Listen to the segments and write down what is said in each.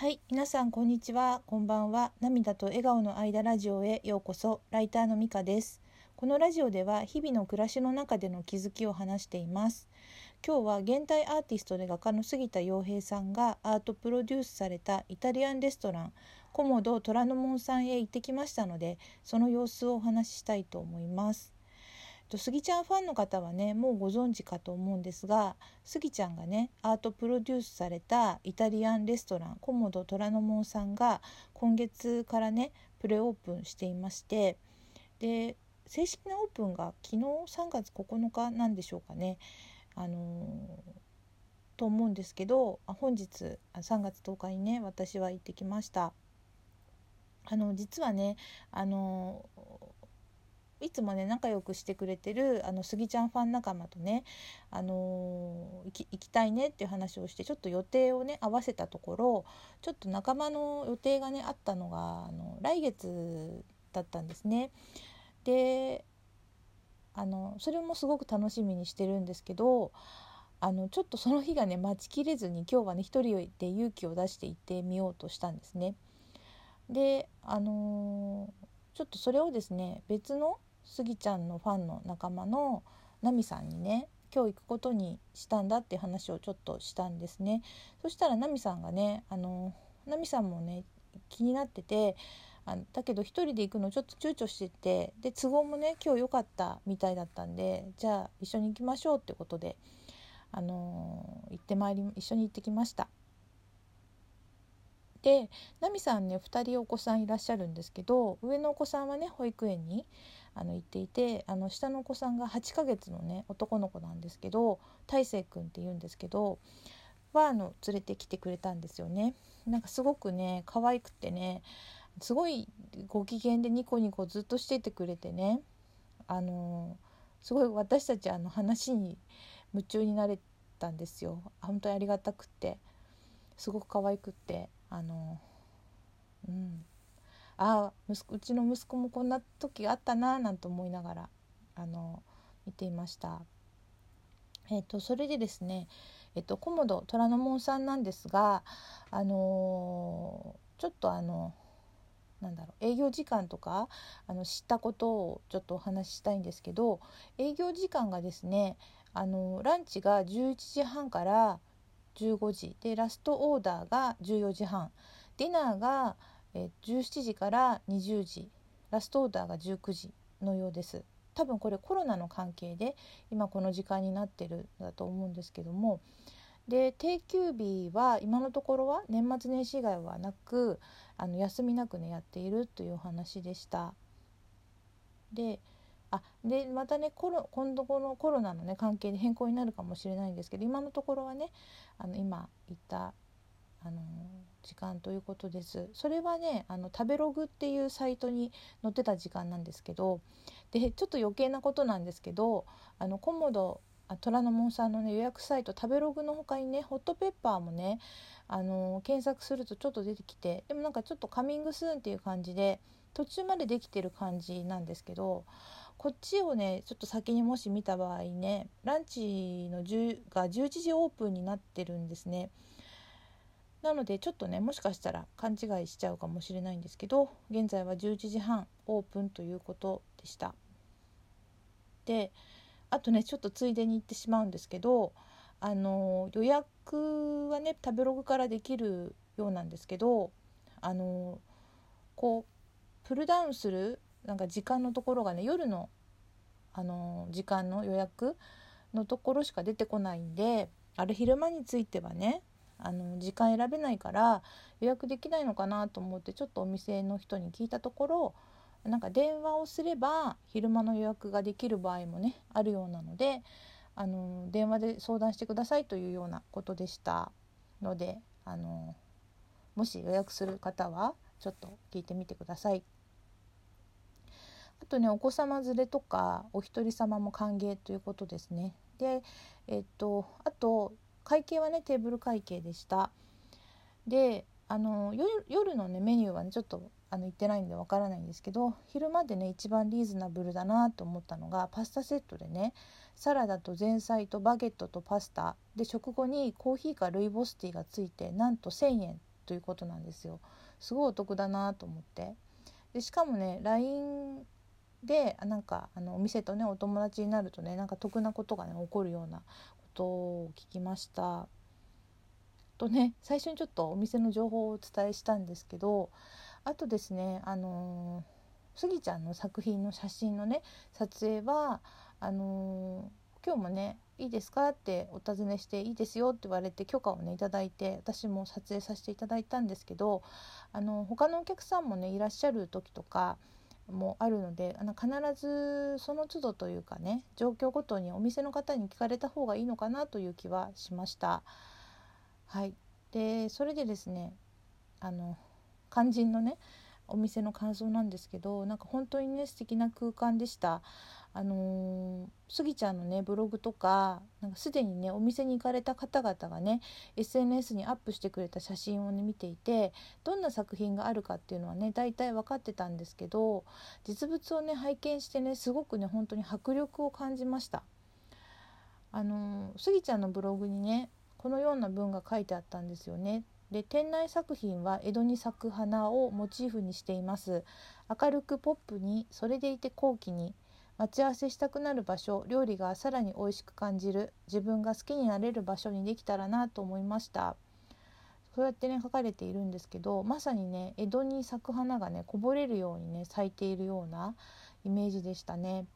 はい、皆さんこんにちは、こんばんは。涙と笑顔の間ラジオへようこそ。ライターのみかです。このラジオでは日々の暮らしの中での気づきを話しています。今日は現代アーティストで画家の杉田洋平さんがアートプロデュースされたイタリアンレストランコモド虎ノ門さんへ行ってきましたので、その様子をお話ししたいと思います。とスギちゃんファンの方はねもうご存知かと思うんですがスギちゃんがねアートプロデュースされたイタリアンレストランコモド虎ノ門さんが今月からねプレオープンしていましてで正式なオープンが昨日3月9日なんでしょうかね。あのーと思うんですけど本日3月10日にね私は行ってきました。あの実はねあのいつもね仲良くしてくれてるあのスギちゃんファン仲間とね、あのー行き行きたいねっていう話をしてちょっと予定をね合わせたところちょっと仲間の予定がねあったのがあの来月だったんですね。であのそれもすごく楽しみにしてるんですけどあのちょっとその日がね待ちきれずに今日はね一人で勇気を出して行ってみようとしたんですね。であのーちょっとそれをですね別のスギちゃんのファンの仲間のナミさんにね今日行くことにしたんだっていう話をちょっとしたんですねそしたらナミさんがねあのナミさんもね気になっててあだけど一人で行くのちょっと躊躇しててで都合もね今日良かったみたいだったんでじゃあ一緒に行きましょうってことであの行ってまいり一緒に行ってきました。でナミさんね2人お子さんいらっしゃるんですけど上のお子さんはね保育園にあの行っていてあの下のお子さんが8ヶ月のね男の子なんですけど大成くんって言うんですけどはあの連れてきてくれたんですよね。なんかすごくね可愛くてねすごいご機嫌でニコニコずっとしててくれてねあのすごい私たちあの話に夢中になれたんですよ本当にありがたくってすごく可愛くってあのうんああうちの息子もこんな時があったななんて思いながらあの見ていました。えっ、とそれでですねえっ、とコモド虎ノ門さんなんですがあのちょっとあのなんだろう営業時間とかあの知ったことをちょっとお話ししたいんですけど営業時間がですねあのランチが11時半から15時でラストオーダーが14時半ディナーがえ17時から20時ラストオーダーが19時のようです多分これコロナの関係で今この時間になってるんだと思うんですけどもで定休日は今のところは年末年始以外はなくあの休みなくねやっているというお話でした。であでまたねコロ今度このコロナの、ね、関係で変更になるかもしれないんですけど今のところはねあの今言ったあの時間ということですそれはねあの食べログっていうサイトに載ってた時間なんですけどでちょっと余計なことなんですけどあのコモド虎ノ門さんの、ね、予約サイト食べログの他にねホットペッパーもねあの検索するとちょっと出てきてでもなんかちょっとカミングスーンっていう感じで途中までできてる感じなんですけどこっちをねちょっと先にもし見た場合ねランチのが11時オープンになってるんですね。なのでちょっとねもしかしたら勘違いしちゃうかもしれないんですけど現在は11時半オープンということでした。であとねちょっとついでに言ってしまうんですけどあの予約はね食べログからできるようなんですけどあのこうプルダウンするなんか時間のところがね夜のあの時間の予約のところしか出てこないんであれ昼間についてはねあの時間選べないから予約できないのかなと思ってちょっとお店の人に聞いたところなんか電話をすれば昼間の予約ができる場合もねあるようなのであの電話で相談してくださいというようなことでしたのであのもし予約する方はちょっと聞いてみてください。あとねお子様連れとかお一人様も歓迎ということですね。でえっとあと会計はねテーブル会計でした。であの夜のねメニューはねちょっとあの言ってないんでわからないんですけど昼間でね一番リーズナブルだなと思ったのがパスタセットでねサラダと前菜とバゲットとパスタで食後にコーヒーかルイボスティーがついてなんと1,000円ということなんですよ。すごいお得だなと思ってでしかもね LINE でなんかあのお店とねお友達になるとねなんか得なことがね起こるようなことを聞きました。とね最初にちょっとお店の情報をお伝えしたんですけどあとですねあのスギちゃんの作品の写真のね撮影はあの今日もねいいですかってお尋ねしていいですよって言われて許可をね頂いて私も撮影させていただいたんですけどあの他のお客さんもねいらっしゃる時とかもあるのであの必ずその都度というかね状況ごとにお店の方に聞かれた方がいいのかなという気はしました。はい、でそれでですねあの肝心のねお店の感想なんですけどなんか本当にね素敵な空間でした。あのー、スギちゃんのねブログとかなんかすでにねお店に行かれた方々がね SNS にアップしてくれた写真をね見ていてどんな作品があるかっていうのはね大体分かってたんですけど実物をね拝見してねすごくね本当に迫力を感じました。あのー、スギちゃんのブログにねこのような文が書いてあったんですよね。で店内作品は江戸に咲く花をモチーフにしています。明るくポップにそれでいて高貴に待ち合わせしたくなる場所料理がさらに美味しく感じる自分が好きになれる場所にできたらなと思いましたそうやってね書かれているんですけどまさにね江戸に咲く花がねこぼれるようにね咲いているようなイメージでしたね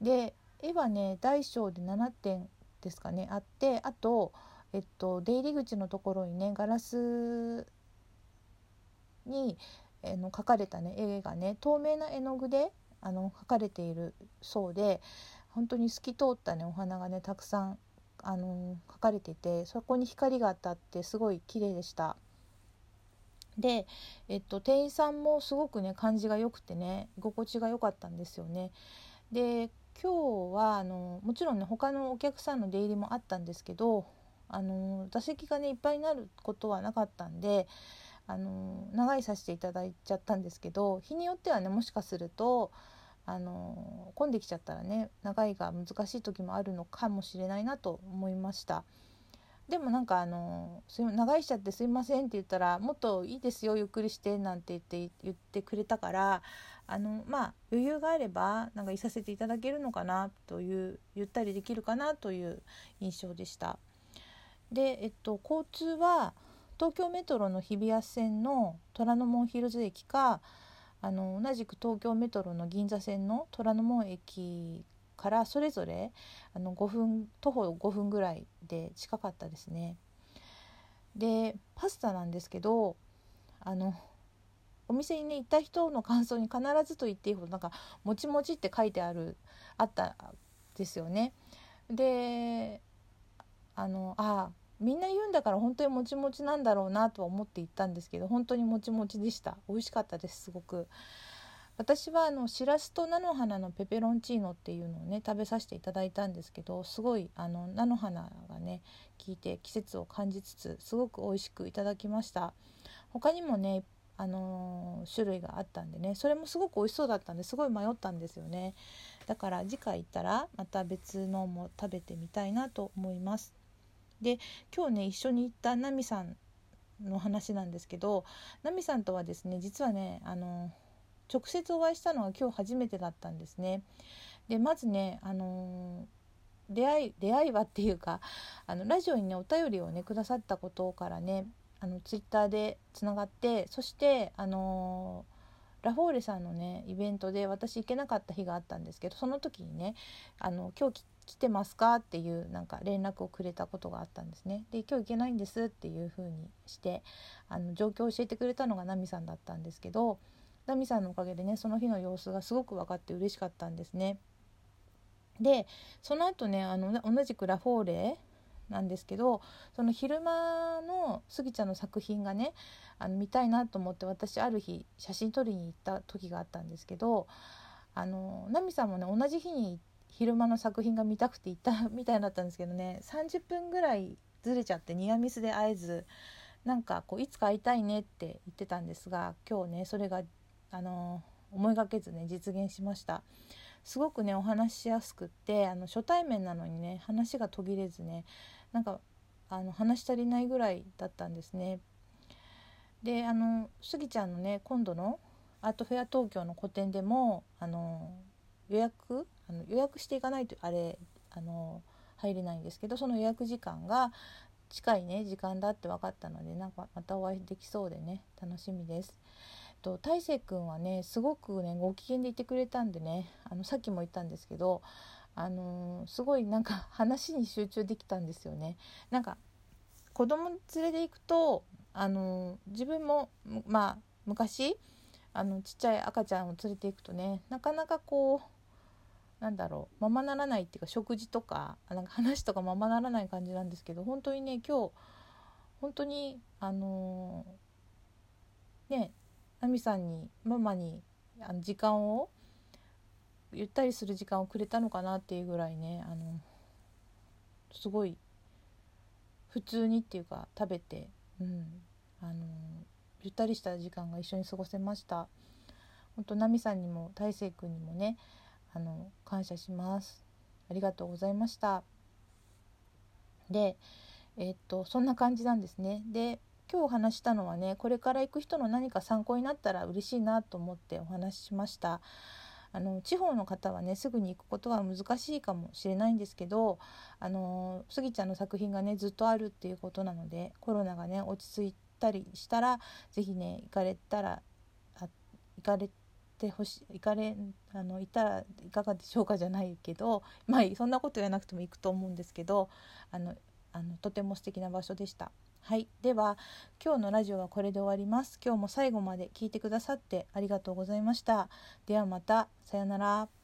で絵はね大小で7点ですかねあってあとえっと出入り口のところにねガラスにえの描かれたね絵がね透明な絵の具であの描かれているそうで本当に透き通ったねお花がねたくさんあの描かれててそこに光が当たってすごい綺麗でした。で、えっと、店員さんもすごくね感じが良くてね居心地が良かったんですよね。で今日はあのもちろんね他のお客さんの出入りもあったんですけどあの座席がねいっぱいになることはなかったんであの長居させていただいちゃったんですけど日によってはねもしかするとあの混んできちゃったらね長居が難しい時もあるのかもしれないなと思いました。でもなんかあの「長居しちゃってすいません」って言ったら「もっといいですよゆっくりして」なんて言って言ってくれたからあのまあ余裕があればなんかいさせていただけるのかなというゆったりできるかなという印象でした。で、えっと、交通は東京メトロの日比谷線の虎ノ門ヒルズ駅かあの同じく東京メトロの銀座線の虎ノ門駅からそれぞれあの5分徒歩5分ぐらいで近かったですね。でパスタなんですけどあのお店にね行った人の感想に必ずと言っていいほどなんか「もちもち」って書いてあるあったですよね。であのあみんな言うんだから本当にもちもちなんだろうなとは思って行ったんですけど本当にもちもちでした。美味しかったですすごく。私はあのしらすと菜の花のペペロンチーノっていうのをね食べさせていただいたんですけどすごいあの菜の花がね効いて季節を感じつつすごく美味しくいただきました。他にもねあのー、種類があったんでねそれもすごく美味しそうだったんですごい迷ったんですよね。だから次回行ったらまた別のも食べてみたいなと思います。で今日ね一緒に行ったナミさんの話なんですけどナミさんとはですね実はねあの直接お会いしたのは今日初めてだったんですね。でまずねあの出会い出会いはっていうかあのラジオにねお便りをねくださったことからねあのツイッターでつながってそしてあのラフォーレさんのねイベントで私行けなかった日があったんですけどその時にねあの今日来てますか?」っていうなんか連絡をくれたことがあったんですね。で今日行けないんですっていう風にしてあの状況を教えてくれたのがナミさんだったんですけどナミさんのおかげでねその日の様子がすごく分かって嬉しかったんですね。でその後ねあの同じくラフォーレなんですけどその昼間のスギちゃんの作品がねあの見たいなと思って私ある日写真撮りに行った時があったんですけどあのナミさんもね同じ日に行っ昼間の作品が見たくて行った みたいだったんですけどね。30分ぐらいずれちゃってニアミスで会えずなんかこういつか会いたいねって言ってたんですが今日ねそれがあの思いがけずね実現しました。すごくねお話しやすくってあの初対面なのにね話が途切れずねなんかあの話し足りないぐらいだったんですね。であのスギちゃんのね今度のアートフェア東京の個展でもあの予約あの予約していかないとあれあの入れないんですけどその予約時間が近いね時間だって分かったのでなんかまたお会いできそうでね楽しみです。と大成くんはねすごくねご機嫌でいてくれたんでねあのさっきも言ったんですけどあのー、すごいなんか話に集中できたんですよね。なんか子供連れで行くとあのー、自分もまあ昔あのちっちゃい赤ちゃんを連れていくとねなかなかこうなんだろうままならないっていうか食事とかなんか話とかままならない感じなんですけど本当にね今日本当にあのー、ねナミさんにママにあの時間をゆったりする時間をくれたのかなっていうぐらいねあのすごい普通にっていうか食べて、うん、あのゆったりした時間が一緒に過ごせました。本当奈美さんにも大成君にもねあの感謝します。ありがとうございました。でえー、っとそんな感じなんですね。で今日話したのはねこれから行く人の何か参考になったら嬉しいなと思ってお話ししました。あの地方の方はねすぐに行くことは難しいかもしれないんですけどあのスギちゃんの作品がねずっとあるっていうことなのでコロナがね落ち着いたりしたら是非ね行かれたら行かれてほし行かれあのいたらいかがでしょうかじゃないけどまあそんなこと言わなくても行くと思うんですけどあのあのとても素敵な場所でした。はい、では今日のラジオはこれで終わります。今日も最後まで聞いてくださってありがとうございました。ではまたさようなら。